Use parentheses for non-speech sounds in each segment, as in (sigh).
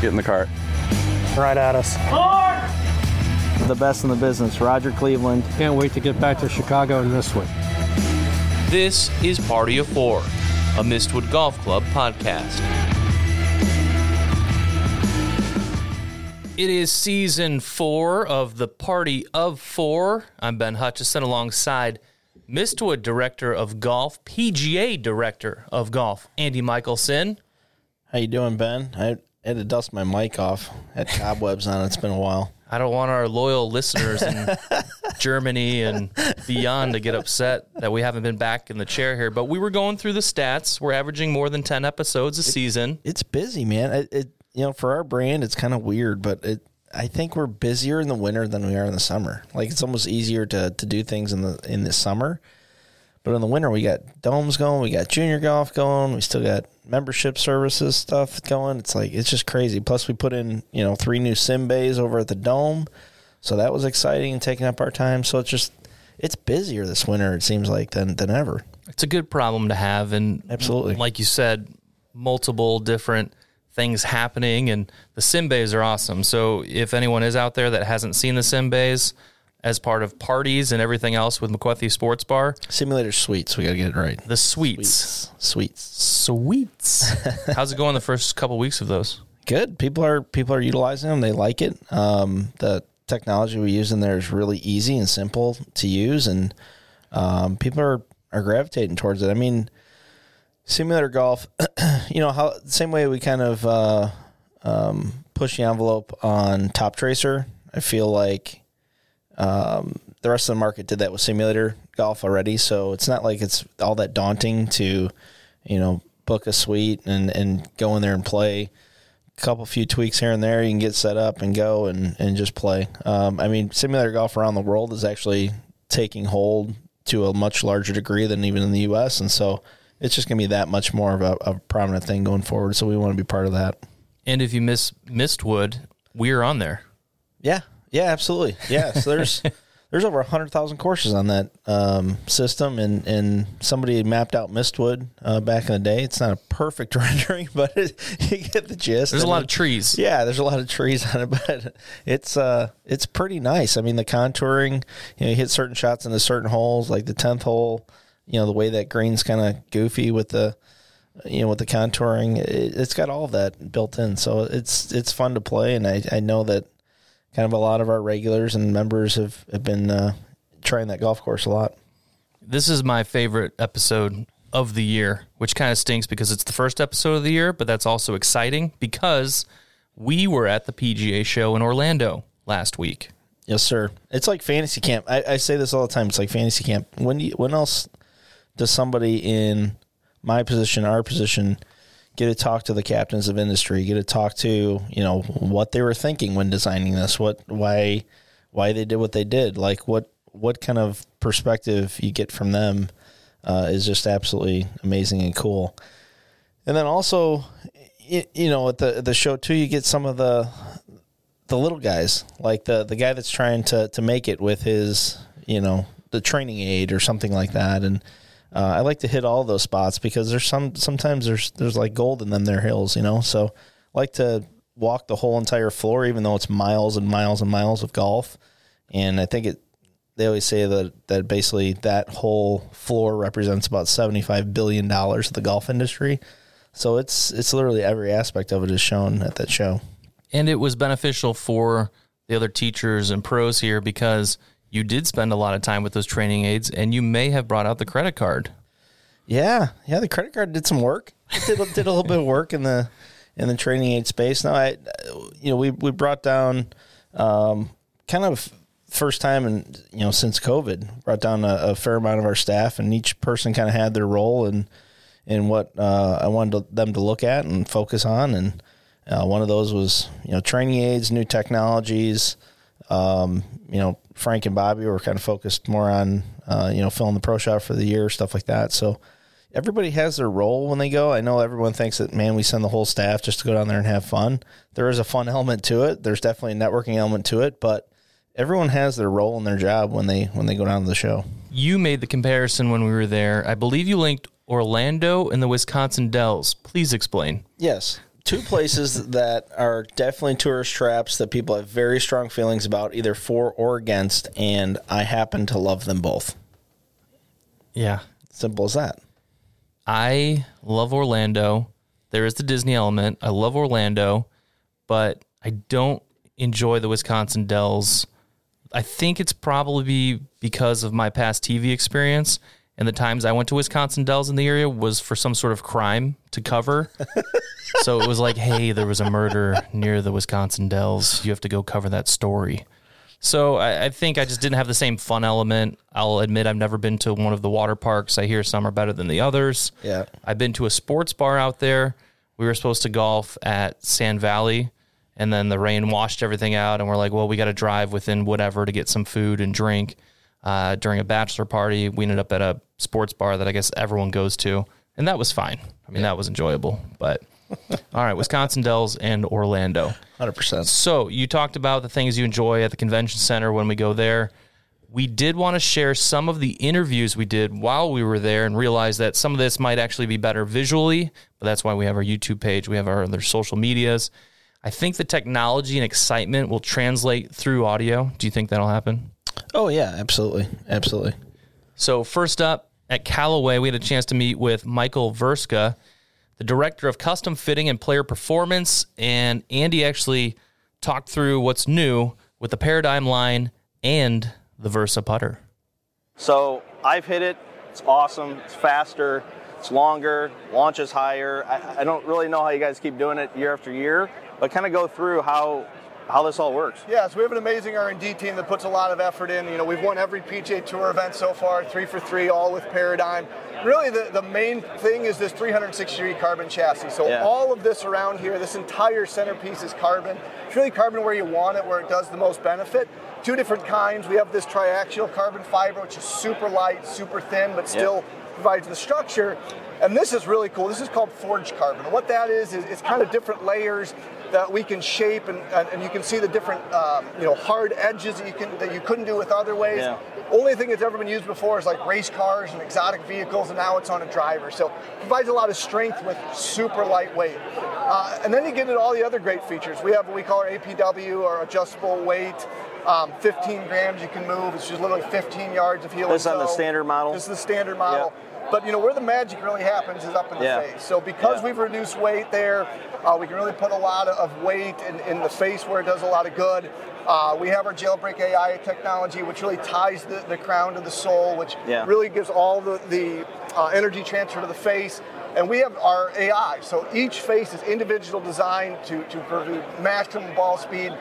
Get in the cart. Right at us. The best in the business, Roger Cleveland. Can't wait to get back to Chicago in this one. This is Party of Four, a Mistwood Golf Club podcast. It is season four of the Party of Four. I'm Ben Hutchison alongside Mistwood Director of Golf, PGA Director of Golf, Andy Michelson. How you doing, Ben? I had to dust my mic off. Had cobwebs on it. It's been a while. I don't want our loyal listeners in (laughs) Germany and beyond to get upset that we haven't been back in the chair here. But we were going through the stats. We're averaging more than 10 episodes a season. It's busy, man. It, it you know, for our brand, it's kind of weird, but it I think we're busier in the winter than we are in the summer. Like it's almost easier to to do things in the in the summer. But in the winter, we got domes going, we got junior golf going, we still got membership services stuff going. It's like it's just crazy. Plus, we put in you know three new sim bays over at the dome, so that was exciting and taking up our time. So it's just it's busier this winter. It seems like than than ever. It's a good problem to have. And Absolutely. like you said, multiple different things happening, and the sim bays are awesome. So if anyone is out there that hasn't seen the sim bays, as part of parties and everything else with McQuethy Sports Bar, Simulator suites. We got to get it right. the suites. Suites. Sweets. (laughs) How's it going the first couple weeks of those? good. People are people are utilizing them. They like it. Um, the technology we use in there is really easy and simple to use, and um, people are are gravitating towards it. I mean, simulator golf. (clears throat) you know how same way we kind of uh, um, push the envelope on Top Tracer. I feel like um, the rest of the market did that with simulator golf already, so it's not like it's all that daunting to, you know, book a suite and and go in there and play A couple few tweaks here and there, you can get set up and go and, and just play. Um, I mean, simulator golf around the world is actually taking hold to a much larger degree than even in the U.S. And so it's just going to be that much more of a, a prominent thing going forward. So we want to be part of that. And if you miss Mistwood, we're on there. Yeah, yeah, absolutely. Yeah, so there's (laughs) there's over hundred thousand courses on that um, system, and and somebody mapped out Mistwood uh, back in the day. It's not a perfect (laughs) rendering, but it, you get the gist. There's a lot it- of trees. Yeah, there's a lot of trees on it, (laughs) but it's uh it's pretty nice. I mean, the contouring, you know, you hit certain shots into certain holes, like the tenth hole. You know, the way that green's kind of goofy with the, you know, with the contouring. It, it's got all of that built in, so it's it's fun to play, and I I know that kind of a lot of our regulars and members have have been uh, trying that golf course a lot. This is my favorite episode of the year, which kind of stinks because it's the first episode of the year, but that's also exciting because we were at the PGA show in Orlando last week. Yes, sir. It's like fantasy camp. I, I say this all the time. It's like fantasy camp. When do you, when else does somebody in my position, our position, get to talk to the captains of industry? Get to talk to you know what they were thinking when designing this. What why why they did what they did. Like what what kind of perspective you get from them uh, is just absolutely amazing and cool. And then also, you know, at the the show too, you get some of the the little guys, like the the guy that's trying to to make it with his, you know, the training aid or something like that. And uh, I like to hit all those spots because there's some sometimes there's there's like gold in them there hills, you know. So I like to walk the whole entire floor, even though it's miles and miles and miles of golf. And I think it. They always say that that basically that whole floor represents about seventy five billion dollars of the golf industry. So it's it's literally every aspect of it is shown at that show. And it was beneficial for the other teachers and pros here because you did spend a lot of time with those training aids and you may have brought out the credit card. Yeah, yeah. The credit card did some work. It did, did a little bit of work in the in the training aid space. Now, I, you know, we we brought down um, kind of first time and you know since COVID brought down a, a fair amount of our staff, and each person kind of had their role and and what uh, I wanted to, them to look at and focus on. And uh, one of those was you know training aids, new technologies. Um, you know, Frank and Bobby were kind of focused more on uh, you know filling the pro shop for the year, stuff like that. So everybody has their role when they go. I know everyone thinks that man, we send the whole staff just to go down there and have fun. There is a fun element to it. There's definitely a networking element to it, but everyone has their role and their job when they when they go down to the show. You made the comparison when we were there. I believe you linked Orlando and the Wisconsin Dells. Please explain. Yes. Two places (laughs) that are definitely tourist traps that people have very strong feelings about, either for or against, and I happen to love them both. Yeah. Simple as that. I love Orlando. There is the Disney element. I love Orlando, but I don't enjoy the Wisconsin Dells. I think it's probably because of my past TV experience and the times I went to Wisconsin Dells in the area was for some sort of crime to cover. (laughs) so it was like, hey, there was a murder near the Wisconsin Dells. You have to go cover that story. So I, I, think I just didn't have the same fun element. I'll admit I've never been to one of the water parks. I hear some are better than the others. Yeah. I've been to a sports bar out there. We were supposed to golf at Sand Valley, and then the rain washed everything out, and we're like, well, we got to drive within whatever to get some food and drink. Uh, during a bachelor party, we ended up at a sports bar that I guess everyone goes to, and that was fine. I mean, yeah. that was enjoyable. But (laughs) all right, Wisconsin Dells and Orlando, hundred percent. So you talked about the things you enjoy at the convention center when we go there. We did want to share some of the interviews we did while we were there and realize that some of this might actually be better visually, but that's why we have our YouTube page, we have our other social medias. I think the technology and excitement will translate through audio. Do you think that'll happen? Oh yeah, absolutely, absolutely. So first up at Callaway, we had a chance to meet with Michael Verska, the director of custom fitting and player performance, and Andy actually talked through what's new with the Paradigm line and the Versa putter. So I've hit it. It's awesome. It's faster. It's longer. Launches higher. I, I don't really know how you guys keep doing it year after year, but kind of go through how how this all works. Yeah, so we have an amazing R&D team that puts a lot of effort in. You know, we've won every PGA Tour event so far, three for three, all with Paradigm. Really, the, the main thing is this 360 degree carbon chassis. So yeah. all of this around here, this entire centerpiece is carbon. It's really carbon where you want it, where it does the most benefit. Two different kinds. We have this triaxial carbon fiber, which is super light, super thin, but still yeah. provides the structure. And this is really cool. This is called forged carbon. What that is, is it's kind of different layers that we can shape, and, and you can see the different um, you know hard edges that you can that you couldn't do with other ways. Yeah. Only thing that's ever been used before is like race cars and exotic vehicles, and now it's on a driver. So it provides a lot of strength with super lightweight. Uh, and then you get into all the other great features. We have what we call our APW or adjustable weight. Um, 15 grams you can move. It's just literally 15 yards of heel. This on the standard model. This is the standard model. Yep. But you know where the magic really happens is up in the yeah. face. So because yeah. we've reduced weight there, uh, we can really put a lot of weight in, in, the face where it does a lot of good. Uh, we have our jailbreak AI technology, which really ties the, the crown to the sole, which yeah. really gives all the, the uh, energy transfer to the face. And we have our AI. So each face is individual designed to, to produce maximum ball speed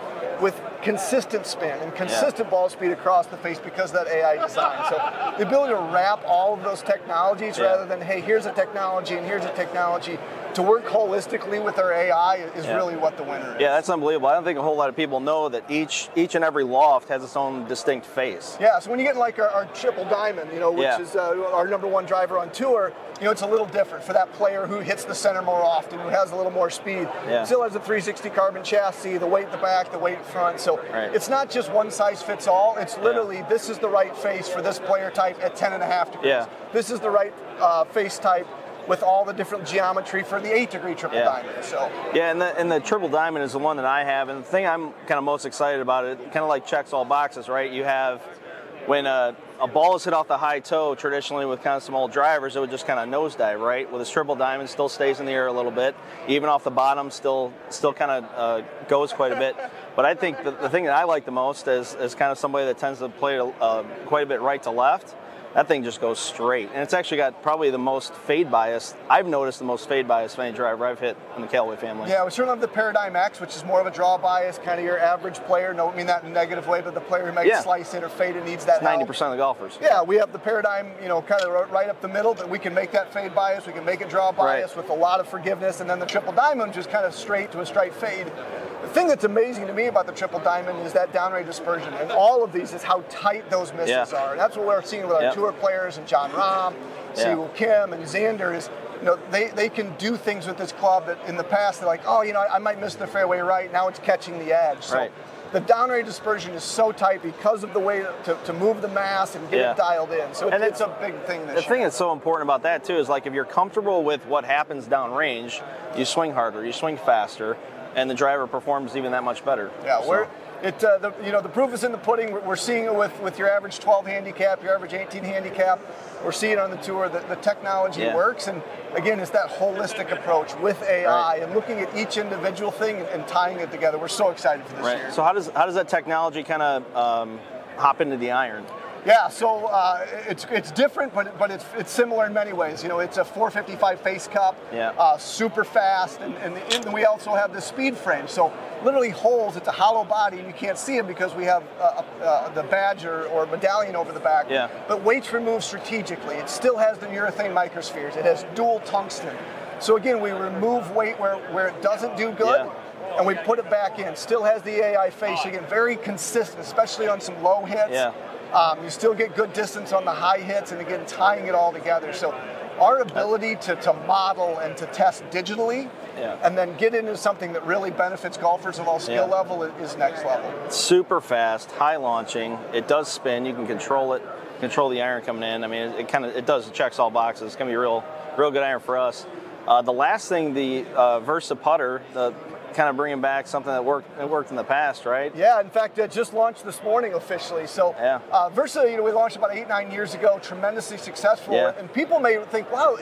with consistent spin and consistent yeah. ball speed across the face because of that AI design. So the ability to wrap all of those technologies yeah. rather than, hey, here's a technology and here's a technology to work holistically with our AI is yeah. really what the winner is. Yeah, that's unbelievable. I don't think a whole lot of people know that each each and every loft has its own distinct face. Yeah, so when you get like our, our triple diamond, you know, which yeah. is uh, our number one driver on tour, you know, it's a little different for that player who hits the center more often, who has a little more speed. Yeah. Still has a 360 carbon chassis, the weight in the back, the weight in front. So right. it's not just one size fits all. It's literally this is the right face for this player type at 10 and a half degrees. Yeah. This is the right uh, face type with all the different geometry for the eight degree triple yeah. diamond. So yeah, and the and the triple diamond is the one that I have, and the thing I'm kind of most excited about it, kind of like checks all boxes, right? You have when a, a ball is hit off the high toe, traditionally with kind of some old drivers, it would just kind of nosedive, right? With this triple diamond, still stays in the air a little bit, even off the bottom, still still kind of uh, goes quite a bit. But I think the, the thing that I like the most is, is kind of somebody that tends to play uh, quite a bit right to left that thing just goes straight. And it's actually got probably the most fade bias. I've noticed the most fade bias of any driver I've hit in the Callaway family. Yeah, we certainly have the Paradigm X, which is more of a draw bias, kind of your average player. Don't mean that in a negative way, but the player who might yeah. slice it or fade it needs that. Ninety percent of the golfers. Yeah, we have the Paradigm, you know, kind of right up the middle, but we can make that fade bias. We can make it draw bias right. with a lot of forgiveness, and then the Triple Diamond just kind of straight to a straight fade. The thing that's amazing to me about the triple diamond is that downrange dispersion, and all of these is how tight those misses yeah. are. And that's what we're seeing with our yep. tour players and Jon Rahm, yeah. See, Kim and Xander is you know, they, they can do things with this club that in the past they're like, oh, you know, I, I might miss the fairway right. Now it's catching the edge. So right. the downrange dispersion is so tight because of the way to, to move the mass and get yeah. it dialed in. So and it's, a big thing. the year. thing that's so important about that too is like if you're comfortable with what happens downrange, you swing harder, you swing faster, and the driver performs even that much better. Yeah, so. we're it, uh, the, you know, the proof is in the pudding. We're seeing it with, with your average 12 handicap, your average 18 handicap. We're seeing on the tour that the technology yeah. works. And again, it's that holistic approach with AI right. and looking at each individual thing and, and, tying it together. We're so excited for this right. year. So how does how does that technology kind of um, hop into the iron? Yeah, so uh, it's it's different, but but it's it's similar in many ways. You know, it's a 455 face cup, yeah. uh, super fast, and, and, and, we also have the speed frame. So literally holes. It's a hollow body, and you can't see them because we have uh, uh, the badge or, or, medallion over the back. Yeah. But weights removed strategically. It still has the urethane microspheres. It has dual tungsten. So again, we remove weight where where it doesn't do good. Yeah and we put it back in. Still has the AI face again, very consistent, especially on some low hits. Yeah. Um, you still get good distance on the high hits, and again, tying it all together. So, our ability to, to model and to test digitally yeah. and then get into something that really benefits golfers of all skill yeah. level is next level. Super fast, high launching. It does spin. You can control it, control the iron coming in. I mean, it, it kind of it does it checks all boxes. It's gonna be real, real good iron for us. Uh, the last thing, the uh, Versa putter, the kind of bringing back something that worked that worked in the past, right? Yeah. In fact, it just launched this morning officially. So yeah. uh, Versa, you know, we launched about eight nine years ago, tremendously successful, yeah. and people may think, wow,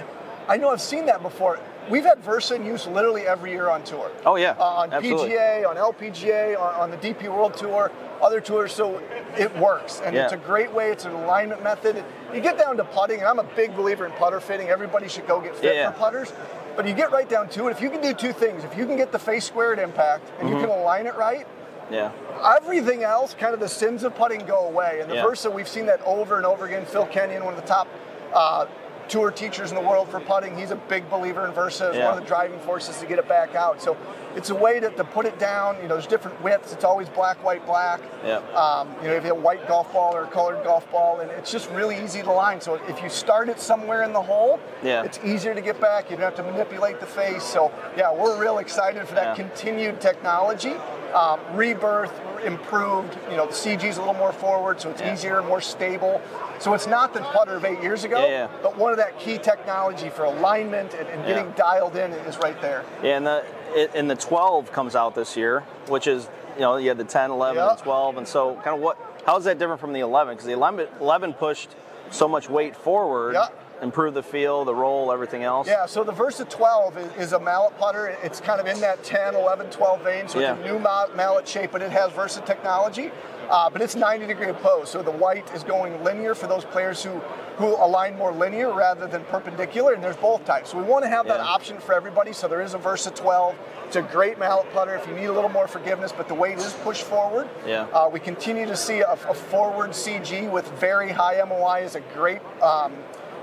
I know I've seen that before. We've had Versa in use literally every year on tour. Oh yeah, uh, on Absolutely. PGA, on LPGA, on, on, the DP World Tour, other tours. So it works, and yeah. it's a great way. It's an alignment method. You get down to putting, and I'm a big believer in putter fitting. Everybody should go get fit yeah, for putters. But you get right down to it. If you can do two things, if you can get the face squared impact and mm-hmm. you can align it right, yeah. Everything else, kind of the sins of putting, go away. And the yeah. Versa, we've seen that over and over again. Phil Kenyon, one of the top uh, tour teachers in the world for putting. He's a big believer in Versa. It's yeah. one of the driving forces to get it back out. So it's a way to, to put it down. You know, there's different widths. It's always black, white, black. Yeah. Um, you know, if you have a white golf ball or a colored golf ball, and it's just really easy to line. So if you start it somewhere in the hole, yeah. it's easier to get back. You don't have to manipulate the face. So yeah, we're real excited for that yeah. continued technology. Um, rebirth, improved. You know, the CG's a little more forward, so it's yeah. easier, more stable. So it's not the putter of eight years ago, yeah, yeah. but one of that key technology for alignment and, and getting dialed in is right there. Yeah, and the it, and the 12 comes out this year, which is you know you had the 10, 11, yep. and 12, and so kind of what how is that different from the 11? Because the 11, 11 pushed so much weight forward. Yep improve the feel, the roll, everything else? Yeah, so the Versa 12 is, is, a mallet putter. It's kind of in that 10, 11, 12 vein, so yeah. it's a new mallet shape, but it has Versa technology. Uh, but it's 90 degree opposed, so the white is going linear for those players who, who align more linear rather than perpendicular, and there's both types. So we want to have yeah. that option for everybody, so there is a Versa 12. It's a great mallet putter if you need a little more forgiveness, but the weight is pushed forward. Yeah. Uh, we continue to see a, a, forward CG with very high MOI is a great um,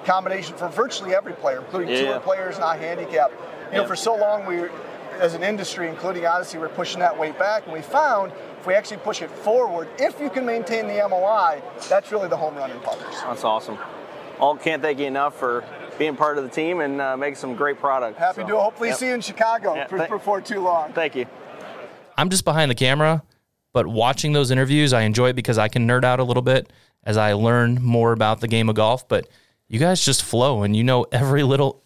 combination for virtually every player, including yeah. tour players, not handicap. You know, for so long we, as an industry, including Odyssey, we're pushing that weight back, and we found if we actually push it forward, if you can maintain the MOI, that's really the home run in putters. That's awesome. Well, can't thank you enough for being part of the team and uh, making some great product. Happy so, to hopefully yep. see you in Chicago yeah, th- before too long. Thank you. I'm just behind the camera, but watching those interviews, I enjoy it because I can nerd out a little bit as I learn more about the game of golf. But you guys just flow and you know every little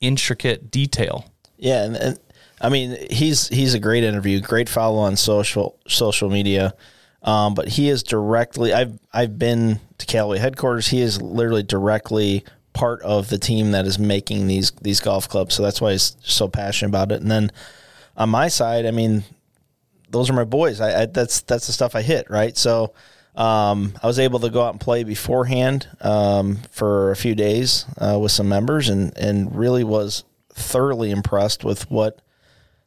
intricate detail. Yeah, and, and I mean he's he's a great interview, great follow on social social media. Um, but he is directly. I've I've been to Callaway headquarters. He is literally directly part of the team that is making these these golf clubs. So that's why he's so passionate about it. And then on my side, I mean, those are my boys. I, I that's that's the stuff I hit right. So um, I was able to go out and play beforehand um, for a few days uh, with some members, and and really was thoroughly impressed with what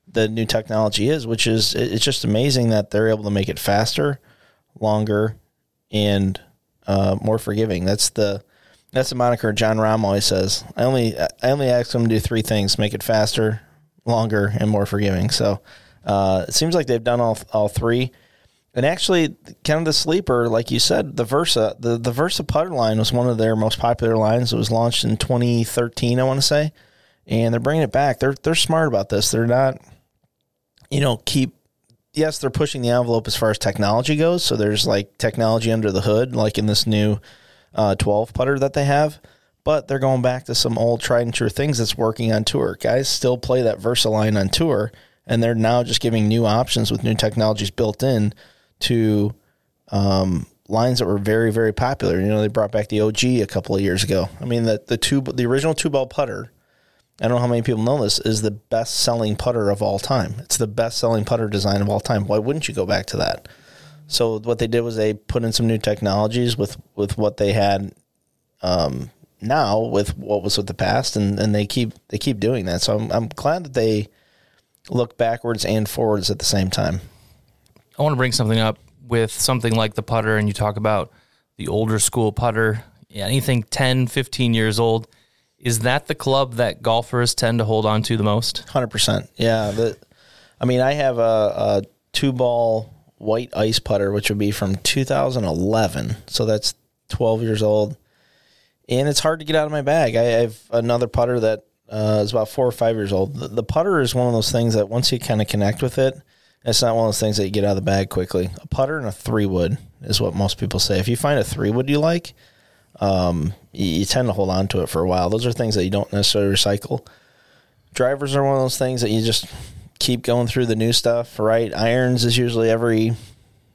the new technology is, which is it's just amazing that they're able to make it faster, longer, and uh, more forgiving. That's the that's the moniker Jon Rahm always says. I only I only ask them to do three things: make it faster, longer, and more forgiving. So uh, it seems like they've done all all three. And actually, kind of the sleeper, like you said, the Versa, the, the Versa putter line was one of their most popular lines. It was launched in 2013, I want to say, and they're bringing it back. They're they're smart about this. They're not, you know, keep. Yes, they're pushing the envelope as far as technology goes. So there's like technology under the hood, like in this new uh, 12 putter that they have. But they're going back to some old tried and true things that's working on tour. Guys still play that Versa line on tour, and they're now just giving new options with new technologies built in to um, lines that were very very popular. You know, they brought back the OG a couple of years ago. I mean, the the two the original two ball putter. I don't know how many people know this is the best selling putter of all time. It's the best selling putter design of all time. Why wouldn't you go back to that? So what they did was they put in some new technologies with with what they had um, now with what was with the past, and, and they keep they keep doing that. So I'm I'm glad that they look backwards and forwards at the same time. I want to bring something up with something like the putter, and you talk about the older school putter, yeah, anything 10, 15 years old. Is that the club that golfers tend to hold on to the most? 100%. Yeah. The, I mean, I have a, a two ball white ice putter, which would be from 2011. So that's 12 years old. And it's hard to get out of my bag. I have another putter that uh, is about four or five years old. The, the putter is one of those things that once you kind of connect with it, it's not one of those things that you get out of the bag quickly. A putter and a three wood is what most people say. If you find a three wood you like, um, you, you, tend to hold on to it for a while. Those are things that you don't necessarily recycle. Drivers are one of those things that you just keep going through the new stuff, right? Irons is usually every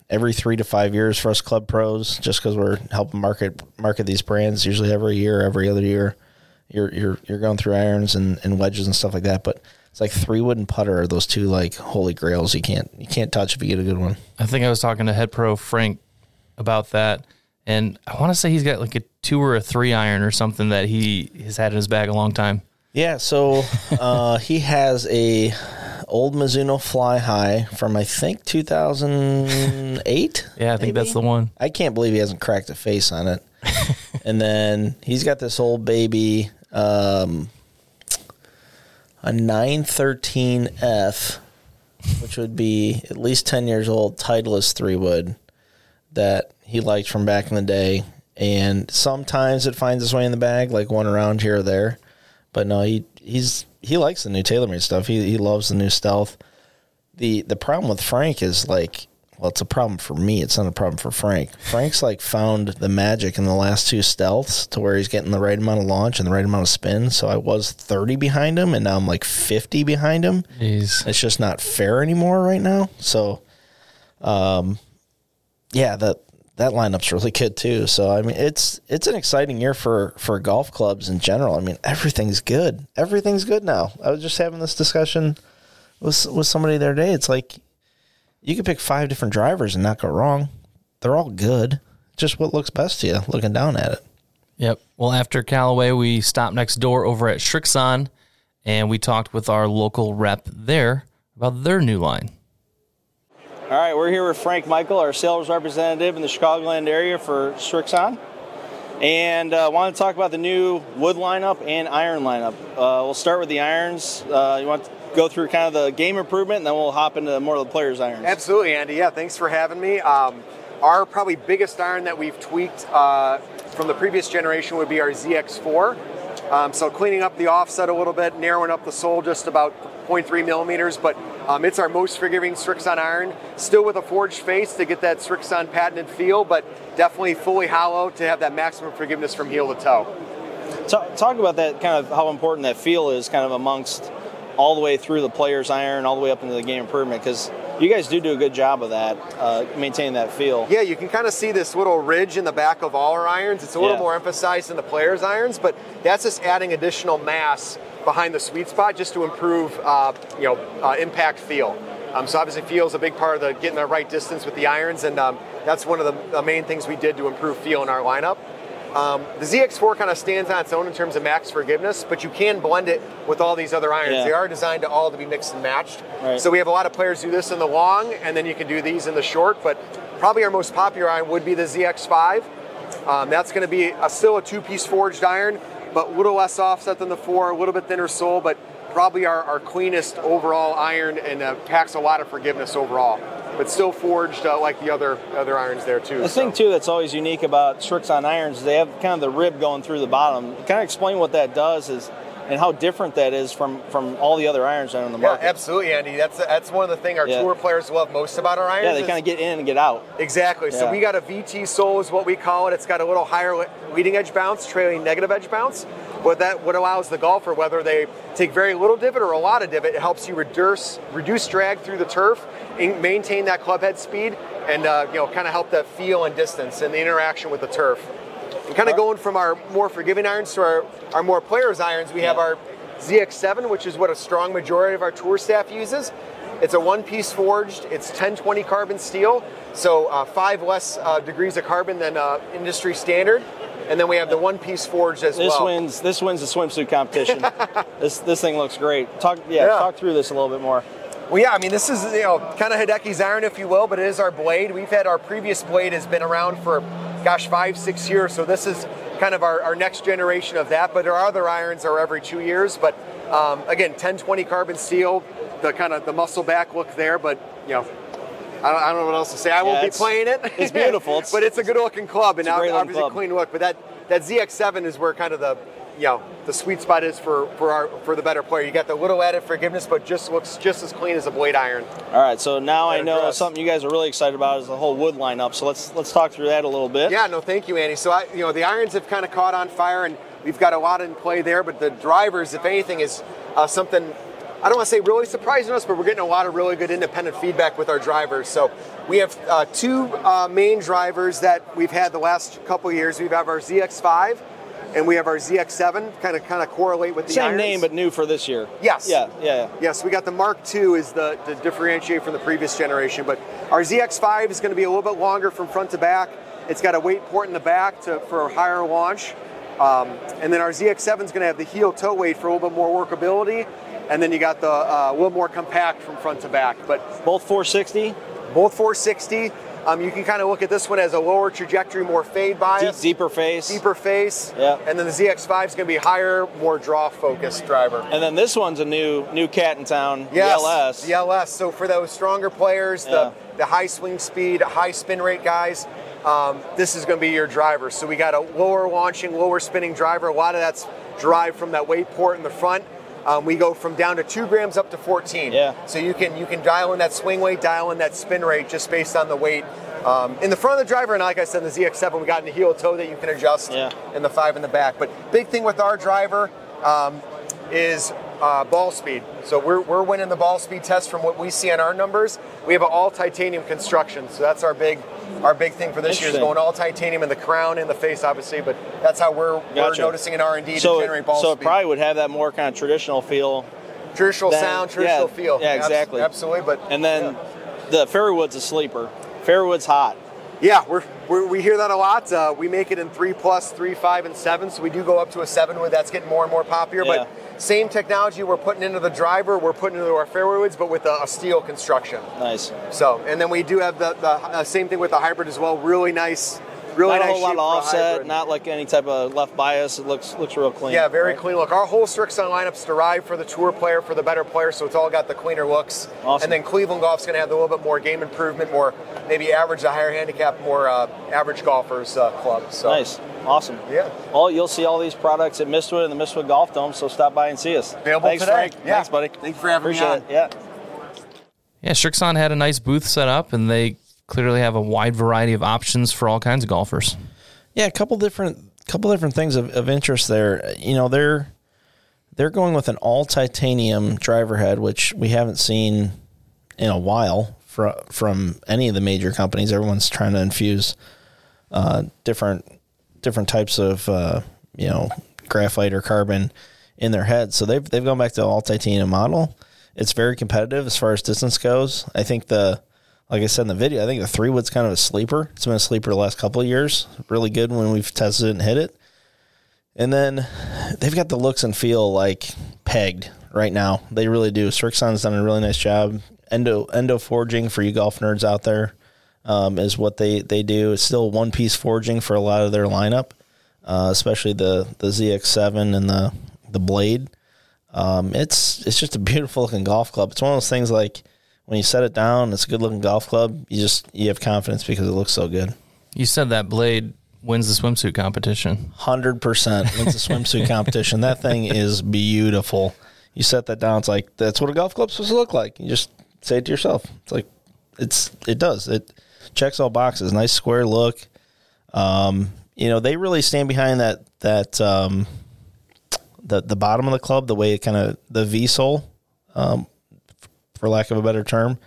every three to five years for us club pros, just because we're helping market market these brands. Usually every year, every other year, you're you're you're going through irons and, and wedges and stuff like that. But it's like three wood and putter are those two like holy grails you can't you can't touch if you get a good one. I think I was talking to head pro Frank about that, and I want to say he's got like a two or a three iron or something that he has had in his bag a long time. Yeah, so (laughs) uh, he has a old Mizuno Fli-Hi from I think 2008. (laughs) yeah, I think maybe? that's the one. I can't believe he hasn't cracked a face on it. (laughs) and then he's got this old baby. Um, a 913F, which would be at least 10 years old, Titleist three wood that he liked from back in the day. And sometimes it finds its way in the bag, like one around here or there. But no, he he's he likes the new TaylorMade stuff. He he loves the new stealth. The the problem with Frank is like well, it's a problem for me. It's not a problem for Frank. Frank's like found the magic in the last two stealths to where he's getting the right amount of launch and the right amount of spin. So I was 30 behind him and now I'm like 50 behind him. Jeez. It's just not fair anymore right now. So, um, yeah, that that lineup's really good too. So I mean, it's it's an exciting year for for golf clubs in general. I mean, everything's good. Everything's good now. I was just having this discussion with with somebody the other day. It's like you could pick five different drivers and not go wrong. They're all good. Just what looks best to you looking down at it. Yep. Well, after Callaway, we stopped next door over at Srixon and we talked with our local rep there about their new line. All right, we're here with Frank Michael, our sales representative in the Chicagoland area for Srixon. And I uh, want to talk about the new wood lineup and iron lineup. Uh, we'll start with the irons. Uh, you want go through kind of the game improvement, and then we'll hop into more of the players' irons. Absolutely, Andy. Yeah, thanks for having me. Um, our probably biggest iron that we've tweaked uh, from the previous generation would be our ZX4. Um, so cleaning up the offset a little bit, narrowing up the sole just about 0.3 millimeters, but um, it's our most forgiving Srixon iron. Still with a forged face to get that Srixon patented feel, but definitely fully hollow to have that maximum forgiveness from heel to toe. Talk, talk about that kind of how important that feel is kind of amongst all the way through the player's iron, all the way up into the game improvement, because you guys do do a good job of that, uh, maintaining that feel. Yeah, you can kind of see this little ridge in the back of all our irons. It's a little yeah. more emphasized in the player's irons, but that's just adding additional mass behind the sweet spot just to improve, uh, you know, uh, impact feel. Um, so obviously, feel is a big part of the getting the right distance with the irons, and um, that's one of the, the main things we did to improve feel in our lineup. Um, the ZX4 kind of stands on its own in terms of max forgiveness, but you can blend it with all these other irons. Yeah. They are designed to all to be mixed and matched. Right. So we have a lot of players do this in the long, and then you can do these in the short. But probably our most popular iron would be the ZX5. Um, that's going to be a, still a two-piece forged iron, but a little less offset than the four, a little bit thinner sole, but probably our, our cleanest overall iron and uh, packs a lot of forgiveness overall. But still forged uh, like the other other irons there too. The so. thing too that's always unique about Srixon irons is they have kind of the rib going through the bottom. Kind of explain what that does is and how different that is from from all the other irons on the market. Yeah, absolutely, Andy. That's that's one of the things our yeah. tour players love most about our irons. Yeah, they kind of get in and get out. Exactly. Yeah. So we got a VT sole is what we call it. It's got a little higher leading edge bounce, trailing negative edge bounce. What that what allows the golfer, whether they take very little divot or a lot of divot, it helps you reduce reduce drag through the turf, maintain that club head speed, and uh, you know kind of help that feel and distance and the interaction with the turf. And kind of going from our more forgiving irons to our, our more players irons, we have our ZX7, which is what a strong majority of our tour staff uses. It's a one-piece forged. It's 1020 carbon steel, so uh, five less uh, degrees of carbon than uh, industry standard. And then we have the one-piece forged as this well. Wins, this wins the swimsuit competition. (laughs) this this thing looks great. Talk yeah, yeah, talk through this a little bit more. Well, yeah, I mean, this is you know kind of Hideki's iron, if you will, but it is our blade. We've had our previous blade has been around for gosh, five, six years. So this is kind of our, our next generation of that. But our other irons are every two years. But um, again, 1020 carbon steel, the kind of the muscle back look there. But you know, I don't, I don't know what else to say. I won't be playing it. It's beautiful, (laughs) it's, but it's a good looking club, and now obviously club. clean look. But that that ZX7 is where kind of the you know the sweet spot is for for our for the better player. You got the little added forgiveness, but just looks just as clean as a blade iron. All right, so now I know dress. something you guys are really excited about is the whole wood lineup. So let's let's talk through that a little bit. Yeah, no, thank you, Andy. So I, you know the irons have kind of caught on fire, and we've got a lot in play there. But the drivers, if anything, is uh, something. I don't want to say really surprising us, but we're getting a lot of really good independent feedback with our drivers. So we have uh, two uh, main drivers that we've had the last couple years. We have our ZX5 and we have our ZX7 kind of kind of correlate with the same irons. name but new for this year. Yes. Yeah. Yeah. Yes, we got the Mark II is the to differentiate from the previous generation, but our ZX5 is going to be a little bit longer from front to back. It's got a weight port in the back to, for a higher launch, um, and then our ZX7 is going to have the heel toe weight for a little bit more workability, and then you got the uh, a little more compact from front to back. But both 460. Both 460. Um, you can kind of look at this one as a lower trajectory, more fade bias. Deep, deeper face. Deeper face. Yeah. And then the ZX5 is going to be higher, more draw focused driver. And then this one's a new new cat in town, yes, the LS. The LS. So for those stronger players, yeah. the, the high swing speed, high spin rate guys, um, this is going to be your driver. So we got a lower launching, lower spinning driver. A lot of that's drive from that weight port in the front. Um, we go from down to two grams up to 14. Yeah. So you can you can dial in that swing weight, dial in that spin rate just based on the weight. Um, in the front of the driver, and like I said, in the ZX7, we got in the heel toe that you can adjust, yeah. and the five in the back. But big thing with our driver um, is uh, ball speed. So we're, we're winning the ball speed test from what we see on our numbers. We have an all titanium construction, so that's our big our big thing for this year is going all titanium in the crown and the face, obviously. But that's how we're, gotcha. we're noticing in R and D to generate ball so speed. So it probably would have that more kind of traditional feel. Traditional than, sound, traditional yeah, feel. Yeah, exactly. Absolutely. But and then yeah. the Fairwood's a sleeper. Fairwood's hot. Yeah, we're, we're, we hear that a lot. Uh, we make it in three plus, three, five, and seven. So we do go up to a seven wood. That's getting more and more popular. Yeah. But same technology we're putting into the driver, we're putting into our fairway woods, but with a, a steel construction. Nice. So, and then we do have the, the uh, same thing with the hybrid as well. Really nice Really not nice a whole lot of offset, not like any type of left bias. It looks looks real clean. Yeah, very right? clean look. Our whole Srixon lineup's derived for the tour player, for the better player, so it's all got the cleaner looks. Awesome. And then Cleveland Golf's going to have a little bit more game improvement, more maybe average, a higher handicap, more uh, average golfers uh, club. So. Nice. Awesome. Yeah. Well, you'll see all these products at Mistwood and the Mistwood Golf Dome, so stop by and see us. Available Thanks, today. Frank. Yeah. Thanks, buddy. Thanks for having Appreciate me it. Yeah. Yeah, Srixon had a nice booth set up, and they clearly have a wide variety of options for all kinds of golfers. Yeah, a couple different couple different things of, of interest there. You know, they're they're going with an all titanium driver head, which we haven't seen in a while from from any of the major companies. Everyone's trying to infuse uh, different different types of uh, you know graphite or carbon in their heads. So they've they've gone back to all titanium model. It's very competitive as far as distance goes. I think the like I said in the video, I think the three wood's kind of a sleeper. It's been a sleeper the last couple of years. Really good when we've tested it and hit it. And then they've got the looks and feel like pegged right now. They really do. Srixon's done a really nice job. Endo endo forging for you golf nerds out there um, is what they, they do. It's still one piece forging for a lot of their lineup, uh, especially the the ZX7 and the the blade. Um, it's it's just a (laughs) beautiful looking golf club. It's one of those things like when you set it down, it's a good looking golf club. You just you have confidence because it looks so good. You said that blade wins the swimsuit competition. Hundred percent wins the swimsuit competition. That thing is beautiful. You set that down, it's like that's what a golf club's supposed to look like. You just say it to yourself. It's like it's it does. It checks all boxes. Nice square look. Um, you know, they really stand behind that that um, the the bottom of the club, the way it kind of the V sole, um, for lack of a better term,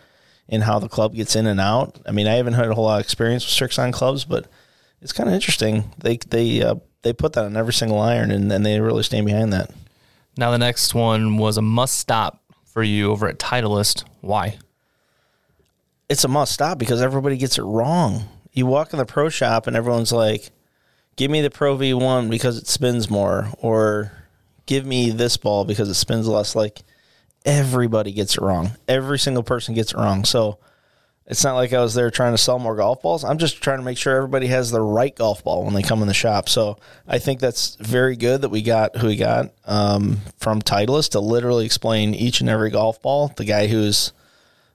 in how the club gets in and out. I mean, I haven't had a whole lot of experience with Srixon clubs, but it's kind of interesting. They they uh, they put that on every single iron, and, and they really stand behind that. Now the next one was a must stop for you over at Titleist. Why? It's a must stop because everybody gets it wrong. You walk in the pro shop and everyone's like, "Give me the Pro V1 because it spins more," or "Give me this ball because it spins less." Like everybody gets it wrong. Every single person gets it wrong. So it's not like I was there trying to sell more golf balls. I'm just trying to make sure everybody has the right golf ball when they come in the shop. So I think that's very good that we got who we got um, from Titleist to literally explain each and every golf ball. The guy who's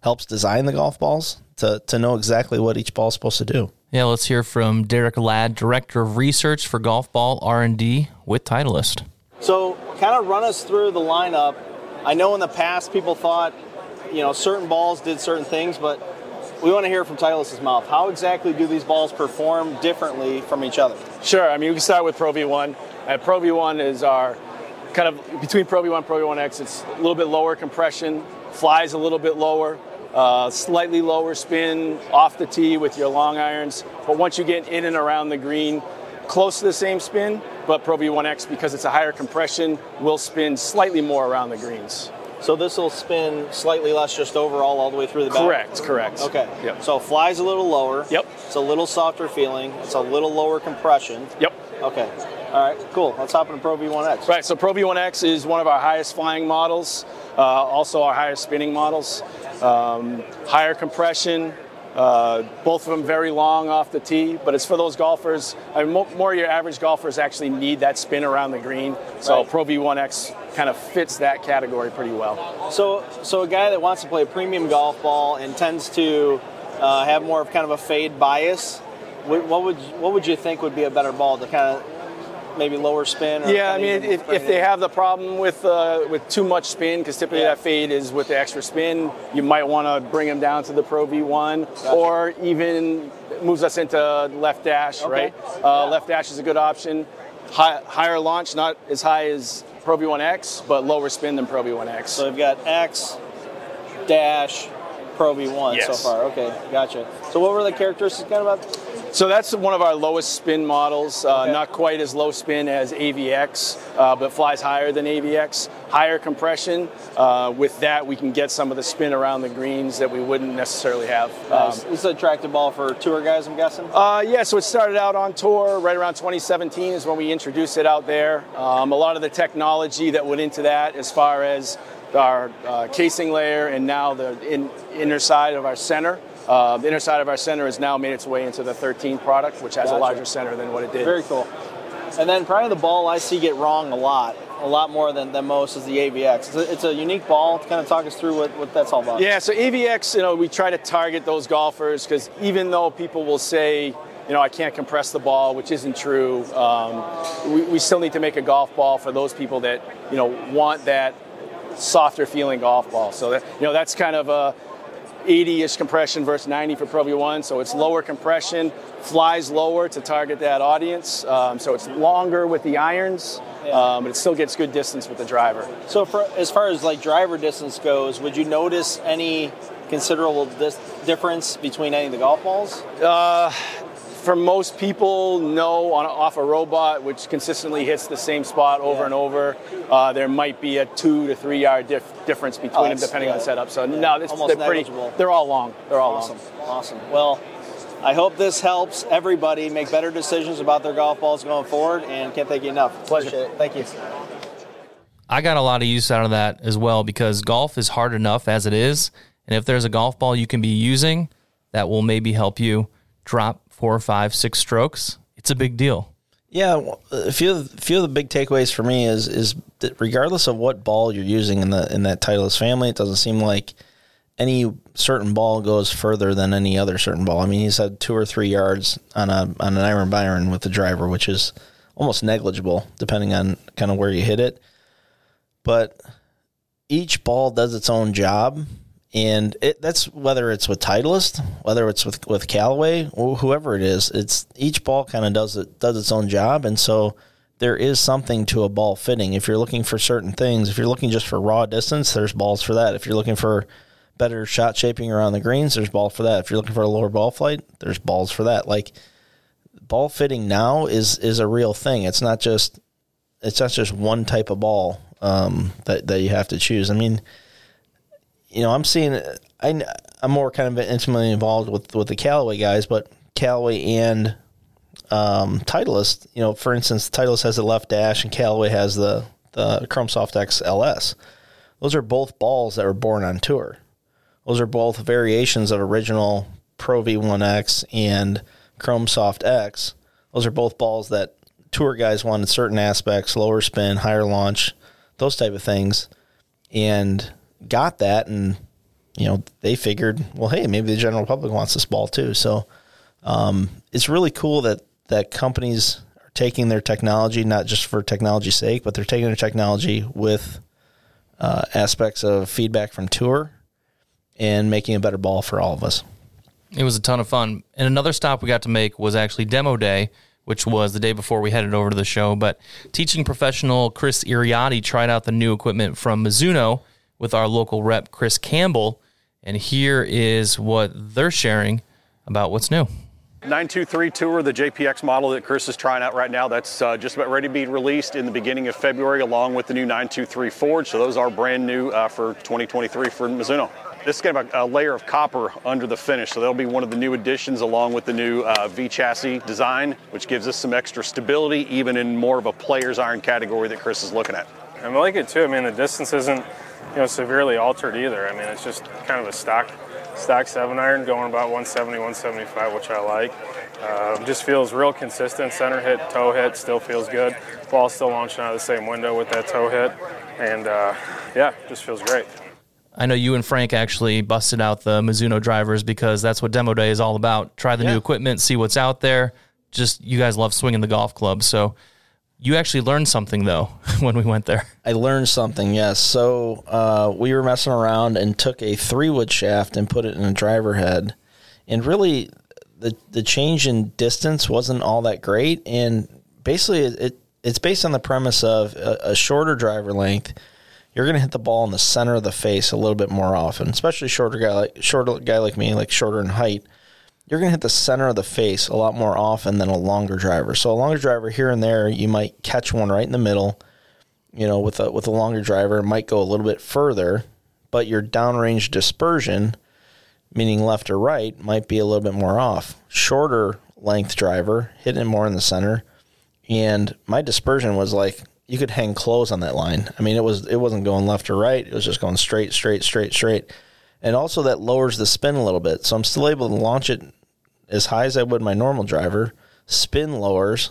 helps design the golf balls to to know exactly what each ball is supposed to do. Yeah, let's hear from Derek Ladd, Director of Research for Golf Ball R and D with Titleist. So, kind of run us through the lineup. I know in the past people thought, you know, certain balls did certain things, but we want to hear from Titleist's mouth. How exactly do these balls perform differently from each other? Sure. I mean, we can start with Pro V1. Uh, Pro V1 is our kind of between Pro V1 and Pro V1X. It's a little bit lower compression, flies a little bit lower, uh, slightly lower spin off the tee with your long irons. But once you get in and around the green, close to the same spin, but Pro V1X, because it's a higher compression, will spin slightly more around the greens. So this will spin slightly less just overall all the way through the back? Correct, correct. Okay. Yep. So it flies a little lower. Yep. It's a little softer feeling. It's a little lower compression. Yep. Okay. All right, cool. Let's hop into Pro V1X. Right, so Pro V1X is one of our highest flying models, uh, also our highest spinning models. Um, higher compression, uh, both of them very long off the tee, but it's for those golfers. I mean, more, your average golfers actually need that spin around the green. So right. Pro V1X kind of fits that category pretty well. So, so a guy that wants to play a premium golf ball and tends to uh, have more of kind of a fade bias, what would what would you think would be a better ball to kind of maybe lower spin? yeah, I mean, if, if, they have the problem with uh, with too much spin, because typically yeah. that fade is with the extra spin, you might want to bring them down to the Pro V1, gotcha. or even moves us into left dash, okay. right? Uh, yeah. Left dash is a good option. High, higher launch, not as high as Pro V1X, but lower spin than Pro V1X. So we've got X, dash, Pro V1 yes. so far. Okay, gotcha. So what were the characteristics kind of about? So that's one of our lowest spin models. Uh, okay. Not quite as low spin as AVX, uh, but flies higher than AVX. Higher compression. Uh, with that, we can get some of the spin around the greens that we wouldn't necessarily have. Nice. Um, this is an attractive ball for tour guys, I'm guessing. Uh, yeah. So it started out on tour right around 2017 is when we introduced it out there. Um, a lot of the technology that went into that, as far as our uh, casing layer and now the in, inner side of our center. Uh, the inner side of our center has now made its way into the 13 product, which has gotcha. a larger center than what it did. Very cool. And then probably the ball I see get wrong a lot, a lot more than, than most is the AVX. It's a, it's a unique ball. Kind of talk us through what, what that's all about. Yeah, so AVX, you know, we try to target those golfers because even though people will say, you know, I can't compress the ball, which isn't true. Um, we, we, still need to make a golf ball for those people that, you know, want that softer feeling golf ball. So, that, you know, that's kind of a 80-ish compression versus 90 for Pro V1, so it's lower compression, flies lower to target that audience. Um, so it's longer with the irons, um, but it still gets good distance with the driver. So for, as far as like driver distance goes, would you notice any considerable dis- difference between any of the golf balls? Uh, for most people, no, on off a robot, which consistently hits the same spot over yeah. and over, uh, there might be a two to three yard dif- difference between oh, them depending yeah. on setup. So yeah. no, they're pretty. They're all long. They're all awesome. long. Awesome. Well. I hope this helps everybody make better decisions about their golf balls going forward, and can't thank you enough. Pleasure. Thank you. I got a lot of use out of that as well because golf is hard enough as it is, and if there's a golf ball you can be using that will maybe help you drop four, five, six strokes, it's a big deal. Yeah, a few of, a few of the big takeaways for me is is that regardless of what ball you're using in the in that Titleist family, it doesn't seem like any certain ball goes further than any other certain ball. I mean, he's had two or three yards on a on an iron Byron with the driver, which is almost negligible depending on kind of where you hit it. But each ball does its own job, and it, that's whether it's with Titleist, whether it's with with Callaway, or whoever it is. It's each ball kind of does it does its own job, and so there is something to a ball fitting. If you're looking for certain things, if you're looking just for raw distance, there's balls for that. If you're looking for better shot shaping around the greens, there's ball for that. If you're looking for a lower ball flight, there's balls for that. Like ball fitting now is is a real thing. It's not just it's not just one type of ball um, that that you have to choose. I mean, you know, I'm seeing I I'm more kind of intimately involved with with the Callaway guys, but Callaway and um, Titleist, you know, for instance, Titleist has the left dash and Callaway has the the Chrome Soft X LS. Those are both balls that were born on tour. Those are both variations of original Pro V1X and Chrome Soft X. Those are both balls that tour guys wanted certain aspects, lower spin, higher launch, those type of things, and got that. And you know, they figured, well, hey, maybe the general public wants this ball too. So um, it's really cool that that companies are taking their technology not just for technology's sake, but they're taking their technology with uh, aspects of feedback from tour and making a better ball for all of us. It was a ton of fun. And another stop we got to make was actually demo day, which was the day before we headed over to the show. But teaching professional Chris Iriati tried out the new equipment from Mizuno with our local rep, Chris Campbell. And here is what they're sharing about what's new. 923 Tour, the JPX model that Chris is trying out right now, that's uh, just about ready to be released in the beginning of February, along with the new 923 Forge. So those are brand new uh, for 2023 for Mizuno. This is kind of a, a, layer of copper under the finish, so that'll be one of the new additions along with the new uh, V chassis design, which gives us some extra stability, even in more of a player's iron category that Chris is looking at. I like it too. I mean, the distance isn't you know severely altered either. I mean, it's just kind of a stock stock seven iron going about 170, 175, which I like. Uh, just feels real consistent. Center hit, toe hit, still feels good. Ball still launching out of the same window with that toe hit, and uh, yeah, just feels great. I know you and Frank actually busted out the Mizuno drivers because that's what demo day is all about. Try the yeah. new equipment, see what's out there. Just you guys love swinging the golf club, so you actually learned something though (laughs) when we went there. I learned something, yes. So uh, we were messing around and took a three wood shaft and put it in a driver head, and really the the change in distance wasn't all that great. And basically, it, it it's based on the premise of a, a shorter driver length you're going to hit the ball in the center of the face a little bit more often, especially shorter guy like shorter guy like me, like shorter in height. You're going to hit the center of the face a lot more often than a longer driver. So a longer driver here and there, you might catch one right in the middle. You know, with a with a longer driver, it might go a little bit further, but your downrange dispersion, meaning left or right, might be a little bit more off. Shorter length driver, hitting more in the center, and my dispersion was like you could hang clothes on that line. I mean, it was it wasn't going left or right. It was just going straight, straight, straight, straight. And also that lowers the spin a little bit. So I'm still able to launch it as high as I would my normal driver. Spin lowers.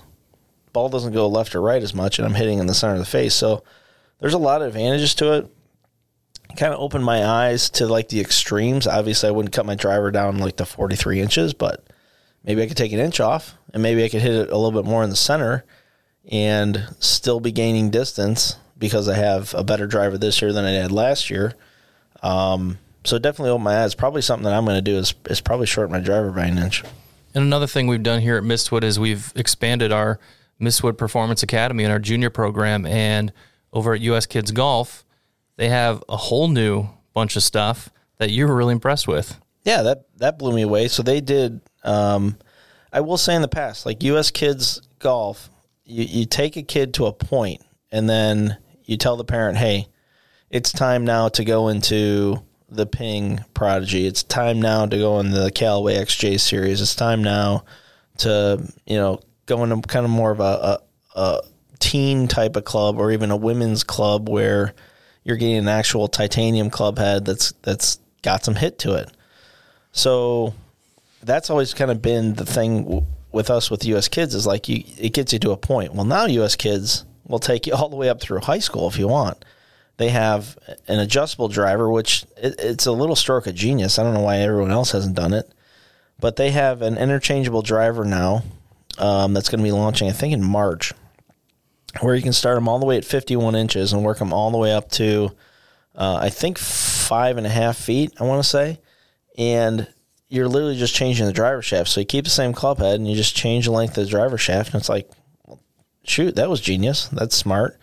Ball doesn't go left or right as much, and I'm hitting in the center of the face. So there's a lot of advantages to it. Kind of opened my eyes to like the extremes. Obviously, I wouldn't cut my driver down like to 43 inches, but maybe I could take an inch off, and maybe I could hit it a little bit more in the center and still be gaining distance because I have a better driver this year than I had last year. Um, so definitely open my eyes. Probably something that I'm going to do is is probably shorten my driver by an inch. And another thing we've done here at Mistwood is we've expanded our Mistwood Performance Academy and our junior program. And over at US Kids Golf, they have a whole new bunch of stuff that you were really impressed with. Yeah, that that blew me away. So they did. Um, I will say in the past, like US Kids Golf you, you take a kid to a point and then you tell the parent, hey, it's time now to go into the Ping Prodigy. It's time now to go in the Callaway XJ series. It's time now to, you know, go into kind of more of a, a, a teen type of club or even a women's club where you're getting an actual titanium club head that's that's got some hit to it. So that's always kind of been the thing with us with U.S. kids is like you, it gets you to a point. Well, now U.S. kids will take you all the way up through high school if you want. They have an adjustable driver, which it, it's a little stroke of genius. I don't know why everyone else hasn't done it, but they have an interchangeable driver now um, that's going to be launching, I think, in March, where you can start them all the way at 51 inches and work them all the way up to, uh, I think, five and a half feet. I want to say, and you're literally just changing the driver shaft. So you keep the same club head and you just change the length of the driver shaft, and it's like, shoot, that was genius. That's smart,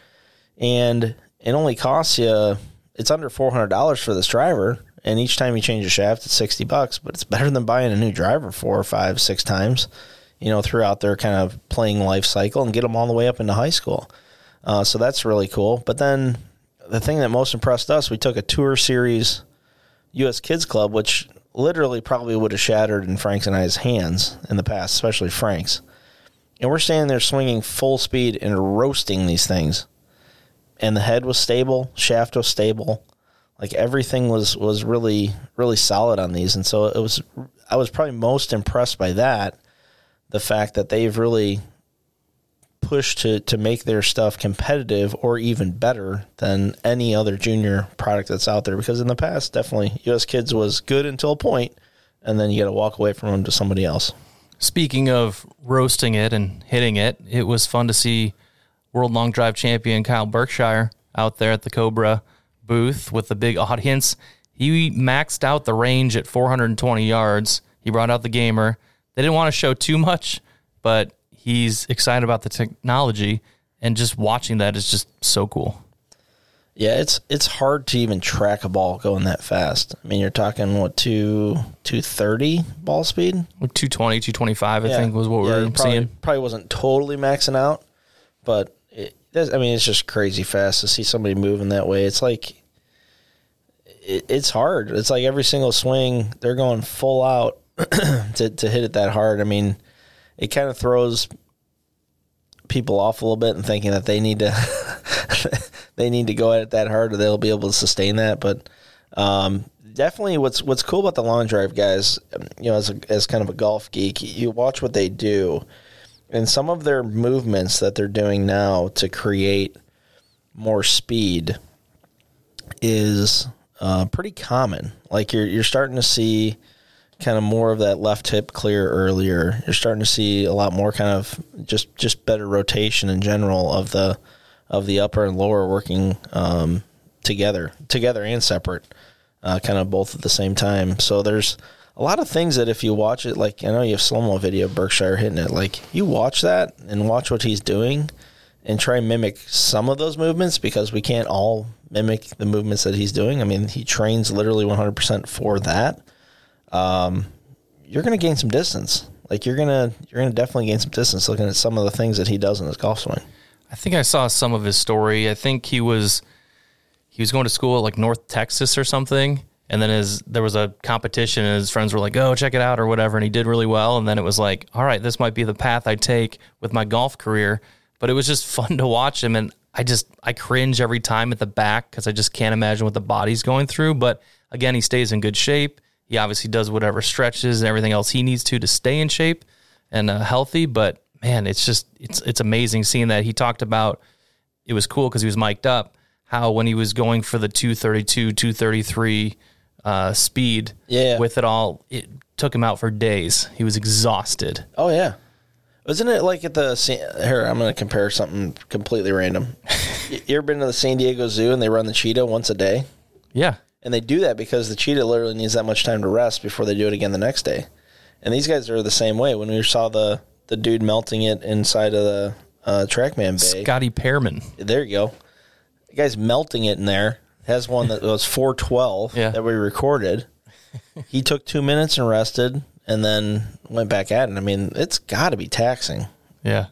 and it only costs you. It's under four hundred dollars for this driver, and each time you change a shaft, it's sixty bucks. But it's better than buying a new driver four or five, six times, you know, throughout their kind of playing life cycle, and get them all the way up into high school. Uh, so that's really cool. But then the thing that most impressed us, we took a tour series U.S. Kids Club, which literally probably would have shattered in Frank's and I's hands in the past, especially Frank's. And we're standing there swinging full speed and roasting these things. And the head was stable, shaft was stable, like everything was was really really solid on these. And so it was I was probably most impressed by that, the fact that they've really pushed to to make their stuff competitive or even better than any other junior product that's out there. Because in the past, definitely U.S. Kids was good until a point, and then you got to walk away from them to somebody else. Speaking of roasting it and hitting it, it was fun to see World Long Drive champion Kyle Berkshire out there at the Cobra booth with the big audience. He maxed out the range at 420 yards. He brought out the gamer. They didn't want to show too much, but he's excited about the technology and just watching that is just so cool. Yeah, it's it's hard to even track a ball going that fast. I mean, you're talking what two two thirty ball speed, like 220, 225, I yeah. think was what yeah, we were probably, seeing. Probably wasn't totally maxing out, but it, I mean, it's just crazy fast to see somebody moving that way. It's like it, it's hard. It's like every single swing they're going full out (clears throat) to to hit it that hard. I mean, it kind of throws people off a little bit and thinking that they need to (laughs) they need to go at it that hard or they'll be able to sustain that. But um, definitely, what's what's cool about the long drive guys, you know, as a, as kind of a golf geek, you watch what they do, and some of their movements that they're doing now to create more speed is uh, pretty common. Like you're you're starting to see kind of more of that left hip clear earlier. You're starting to see a lot more kind of just just better rotation in general of the of the upper and lower working um, together, together and separate, uh, kind of both at the same time. So there's a lot of things that if you watch it, like I know you have slow mo video of Berkshire hitting it, like you watch that and watch what he's doing, and try and mimic some of those movements because we can't all mimic the movements that he's doing. I mean, he trains literally 100% for that um, you're going to gain some distance. Like you're gonna you're gonna definitely gain some distance looking at some of the things that he does in his golf swing. I think I saw some of his story. I think he was he was going to school at like North Texas or something, and then his there was a competition, and his friends were like, "Oh, check it out" or whatever, and he did really well. And then it was like, "All right, this might be the path I take with my golf career." But it was just (laughs) fun to watch him, and I just I cringe every time at the back because I just can't imagine what the body's going through. But again, he stays in good shape. He obviously does whatever stretches and everything else he needs to to stay in shape and uh, healthy. But man, it's just it's it's amazing seeing that. He talked about it was cool because he was mic'd up. How when he was going for the 232, 233 uh, speed, yeah, with it all, it took him out for days. He was exhausted. Oh yeah, wasn't it like at the here? I'm going to compare something completely random. (laughs) you ever been to the San Diego Zoo and they run the cheetah once a day? Yeah, and they do that because the cheetah literally needs that much time to rest before they do it again the next day. And these guys are the same way. When we saw the the dude melting it inside of the uh, TrackMan bay, Scotty Pearman. There you go. The guy's melting it in there. Has one that was 412 yeah. that we recorded. he took two minutes and rested, and then went back at it. I mean, it's got to be taxing. Yeah.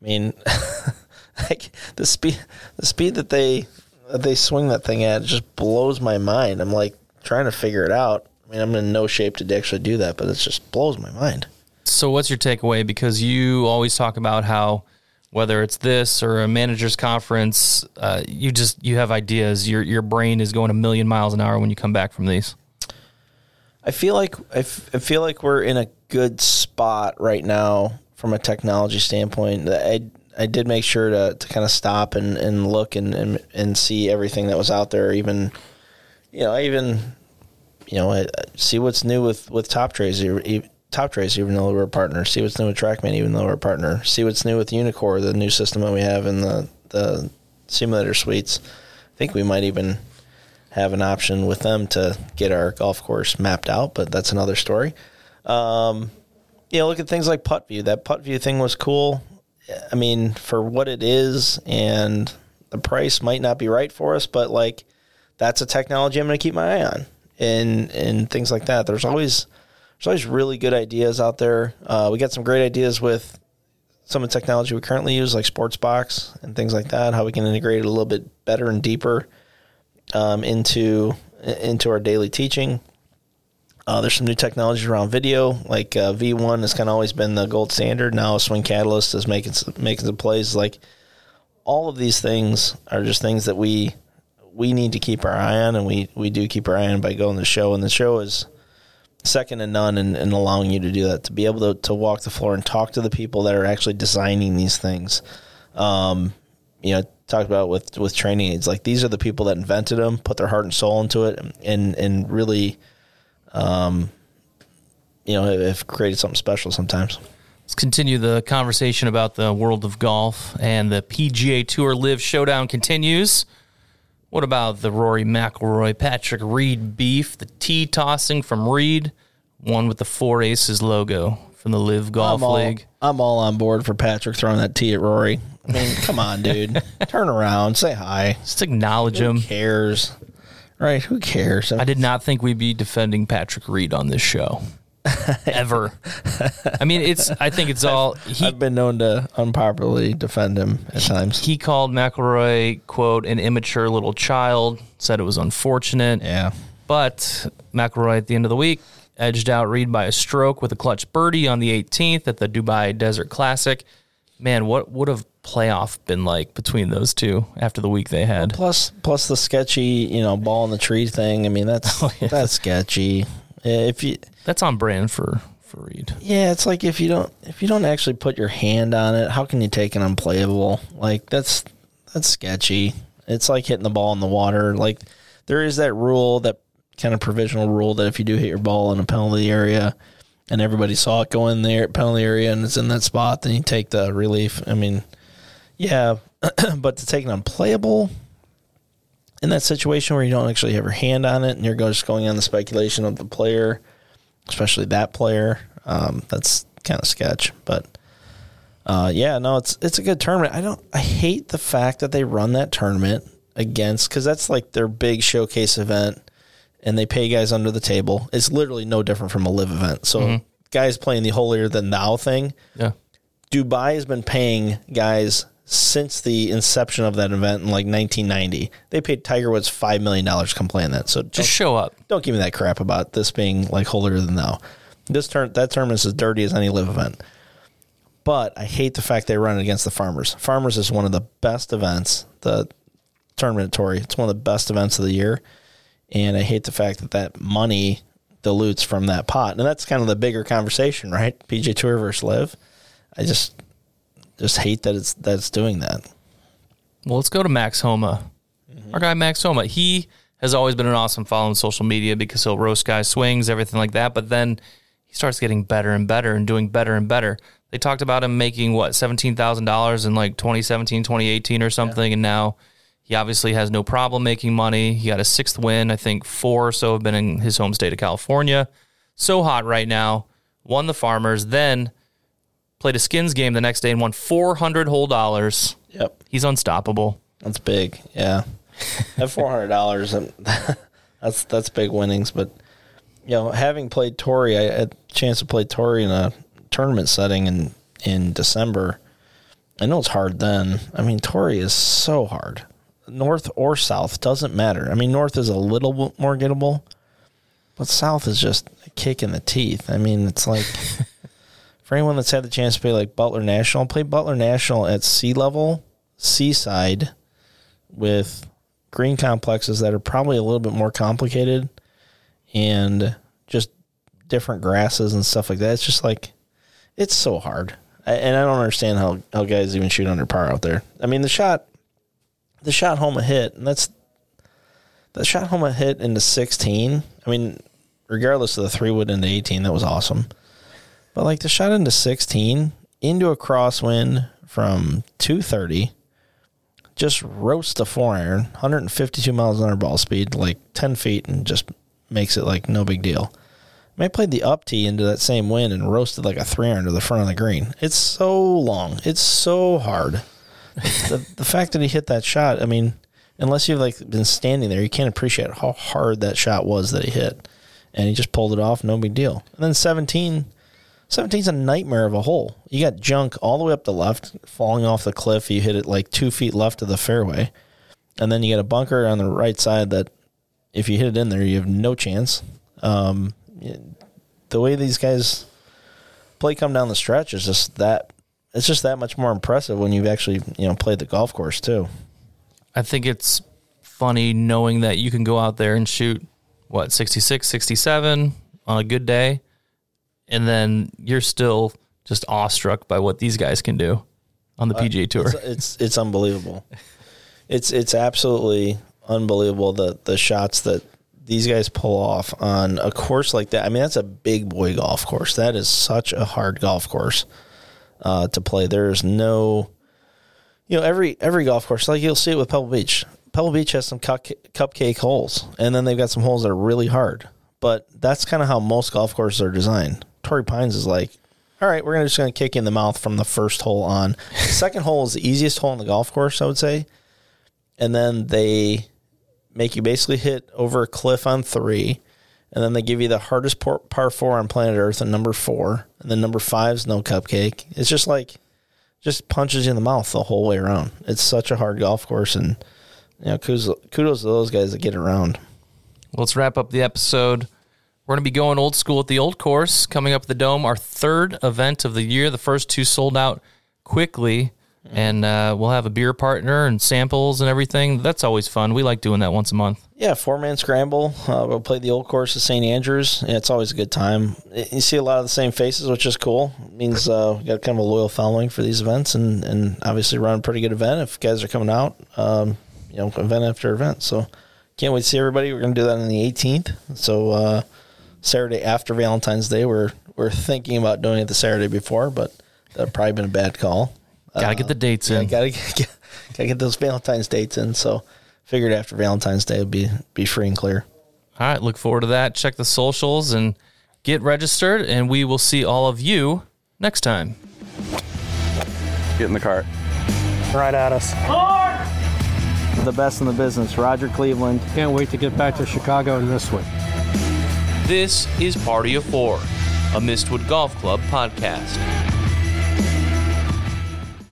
I mean, (laughs) like the speed, the speed that they they swing that thing at just blows my mind. I'm like trying to figure it out. I mean, I'm in no shape to actually do that, but it just blows my mind. So, what's your takeaway? Because you always talk about how whether it's this or a managers conference, uh, you just you have ideas. Your your brain is going a million miles an hour when you come back from these. I feel like I, f- I feel like we're in a good spot right now from a technology standpoint. I I did make sure to, to kind of stop and, and look and, and and see everything that was out there. Even you know, I even you know, see what's new with with Top Trays. Top Trace, even though we're a partner. See what's new with TrackMan, even though we're a partner. See what's new with Uneekor, the new system that we have in the the simulator suites. I think we might even have an option with them to get our golf course mapped out, but that's another story. Um, you know, look at things like PuttView. That PuttView thing was cool. I mean, for what it is, and the price might not be right for us, but like that's a technology I'm going to keep my eye on, and and things like that. There's always there's always really good ideas out there. Uh, we got some great ideas with some of the technology we currently use, like Sportsbox and things like that. How we can integrate it a little bit better and deeper um, into into our daily teaching. Uh, there's some new technologies around video, like uh, V1 has kind of always been the gold standard. Now Swing Catalyst is making making some plays. Like all of these things are just things that we we need to keep our eye on, and we we do keep our eye on by going to the show. And the show is second to none in, in allowing you to do that to be able to, to walk the floor and talk to the people that are actually designing these things um, you know talked about with with training aids like these are the people that invented them put their heart and soul into it and and really um, you know have created something special sometimes Let's continue the conversation about the world of golf and the PGA Tour LIV Showdown continues. What about the Rory McIlroy, Patrick Reed beef, the tee tossing from Reed, one with the Four Aces logo from the LIV Golf I'm all, League? I'm all on board for Patrick throwing that tee at Rory. I mean, (laughs) come on, dude. Turn around, say hi. Just acknowledge Who him. cares? Right? Who cares? I did not think we'd be defending Patrick Reed on this show. (laughs) Ever. I mean, it's. I think it's all. He, I've been known to unpopularly defend him at times. he called McIlroy, quote, an immature little child, said it was unfortunate. Yeah. But McIlroy at the end of the week edged out Reed by a stroke with a clutch birdie on the 18th at the Dubai Desert Classic. Man, what would have playoff been like between those two after the week they had? Plus, plus the sketchy, you know, ball in the tree thing. I mean, that's (laughs) Oh, yeah. that's sketchy. If you, That's on brand for for Reed. yeah, it's like if you don't if you don't actually put your hand on it, how can you take an unplayable? Like that's that's sketchy. It's like hitting the ball in the water. Like there is that rule, that kind of provisional rule that if you do hit your ball in a penalty area, and everybody saw it go in there penalty area and it's in that spot, then you take the relief. I mean, yeah, (clears throat) but to take an unplayable in that situation where you don't actually have your hand on it and you're just going on the speculation of the player, especially that player, um, that's kind of sketch. But uh, yeah, no, it's it's a good tournament. I don't. I hate the fact that they run that tournament against because that's like their big showcase event, and they pay guys under the table. It's literally no different from a LIV event. So guys playing the holier than thou thing. Yeah. Dubai has been paying guys since the inception of that event in like 1990. They paid Tiger Woods five million dollars to come play in that. So Just show up. don't give me that crap about this being like holier than thou. This turn that tournament is as dirty as any LIV event. But I hate the fact they run it against the farmers. Farmers is one of the best events. The tournament at Torrey. It's one of the best events of the year, and I hate the fact that that money dilutes from that pot. And that's kind of the bigger conversation, right? PGA Tour versus LIV. I just just hate that it's that it's doing that. Well, let's go to Max Homa. Mm-hmm. Our guy Max Homa. He has always been an awesome follow on social media because he'll roast guys swings, everything like that. But then he starts getting better and better and doing better and better. They talked about him making what seventeen thousand dollars in like 2017, 2018 or something, and now he obviously has no problem making money. He got a sixth win. I think four or so have been in his home state of California. So hot right now. Won the Farmers, then played a skins game the next day and won four hundred whole dollars. Yep. He's unstoppable. That's big. Yeah. (laughs) At four hundred dollars, um, (laughs) that's that's big winnings. But you know, having played Torrey, I had a chance to play Torrey in a tournament setting in in December. I know it's hard then. I mean, Torrey is so hard. North or south doesn't matter. I mean, North is a little more gettable, but South is just a kick in the teeth. I mean, it's like (laughs) for anyone that's had the chance to play like Butler National, play Butler National at sea level, seaside, with green complexes that are probably a little bit more complicated and just different grasses and stuff like that. It's just like it's so hard, I, and I don't understand how how guys even shoot under par out there. I mean, the shot, the shot Homa hit, and that's the shot Homa hit into sixteen. I mean, regardless of the three wood into eighteen, that was awesome. But like the shot into sixteen into a crosswind from two thirty just roasts the four iron, 152 miles an hour ball speed, like 10 feet, and just makes it like no big deal. I played the up tee into that same wind and roasted like a three iron to the front of the green. It's so long. It's so hard. (laughs) the the fact that he hit that shot, I mean, unless you've like been standing there, you can't appreciate how hard that shot was that he hit. And he just pulled it off, no big deal. And then 17, 17's a nightmare of a hole. You got junk all the way up the left, falling off the cliff. You hit it like two feet left of the fairway. And then you get a bunker on the right side that if you hit it in there, you have no chance. Um, the way these guys play come down the stretch is just that it's just that much more impressive when you've actually you know played the golf course too. I think it's funny knowing that you can go out there and shoot what 66, 67 on a good day and then you're still just awestruck by what these guys can do on the PGA Tour. It's it's, it's unbelievable. it's it's absolutely unbelievable the the shots that these guys pull off on a course like that. I mean, that's a big boy golf course. That is such a hard golf course uh, to play. There's no, you know, every every golf course like you'll see it with Pebble Beach. Pebble Beach has some cupcake holes, and then they've got some holes that are really hard. But that's kind of how most golf courses are designed. Torrey Pines is like, all right, we're gonna just gonna kick you in the mouth from the first hole on. The (laughs) second hole is the easiest hole in the golf course, I would say, and then they make you basically hit over a cliff on three, and then they give you the hardest par, par four on planet Earth and number four, and then number five's no cupcake. It's just like just punches you in the mouth the whole way around. It's such a hard golf course, and you know, kudos, kudos to those guys that get around. Let's wrap up the episode. We're going to be going old school at the old course coming up at the Dome, our third event of the year. The first two sold out quickly, and uh, we'll have a beer partner and samples and everything. That's always fun. We like doing that once a month. Yeah, four man scramble. Uh, we'll play the old course at St. Andrews. Yeah, it's always a good time. You see a lot of the same faces, which is cool. It means uh, we got kind of a loyal following for these events, and, and obviously run a pretty good event if guys are coming out. Um, you know, event after event. So can't wait to see everybody. We're going to do that on the 18th. So uh, Saturday after Valentine's Day. We're we're thinking about doing it the Saturday before, but that would probably been a bad call. Gotta uh, get the dates in. gotta (laughs) get, gotta get those Valentine's dates in. So figured after Valentine's Day would be be free and clear. All right, look forward to that. Check the socials and get registered, and we will see all of you next time. Get in the cart. Right at us. The best in the business, Roger Cleveland. Can't wait to get back to Chicago in this one. This is Party of Four, a Mistwood Golf Club podcast.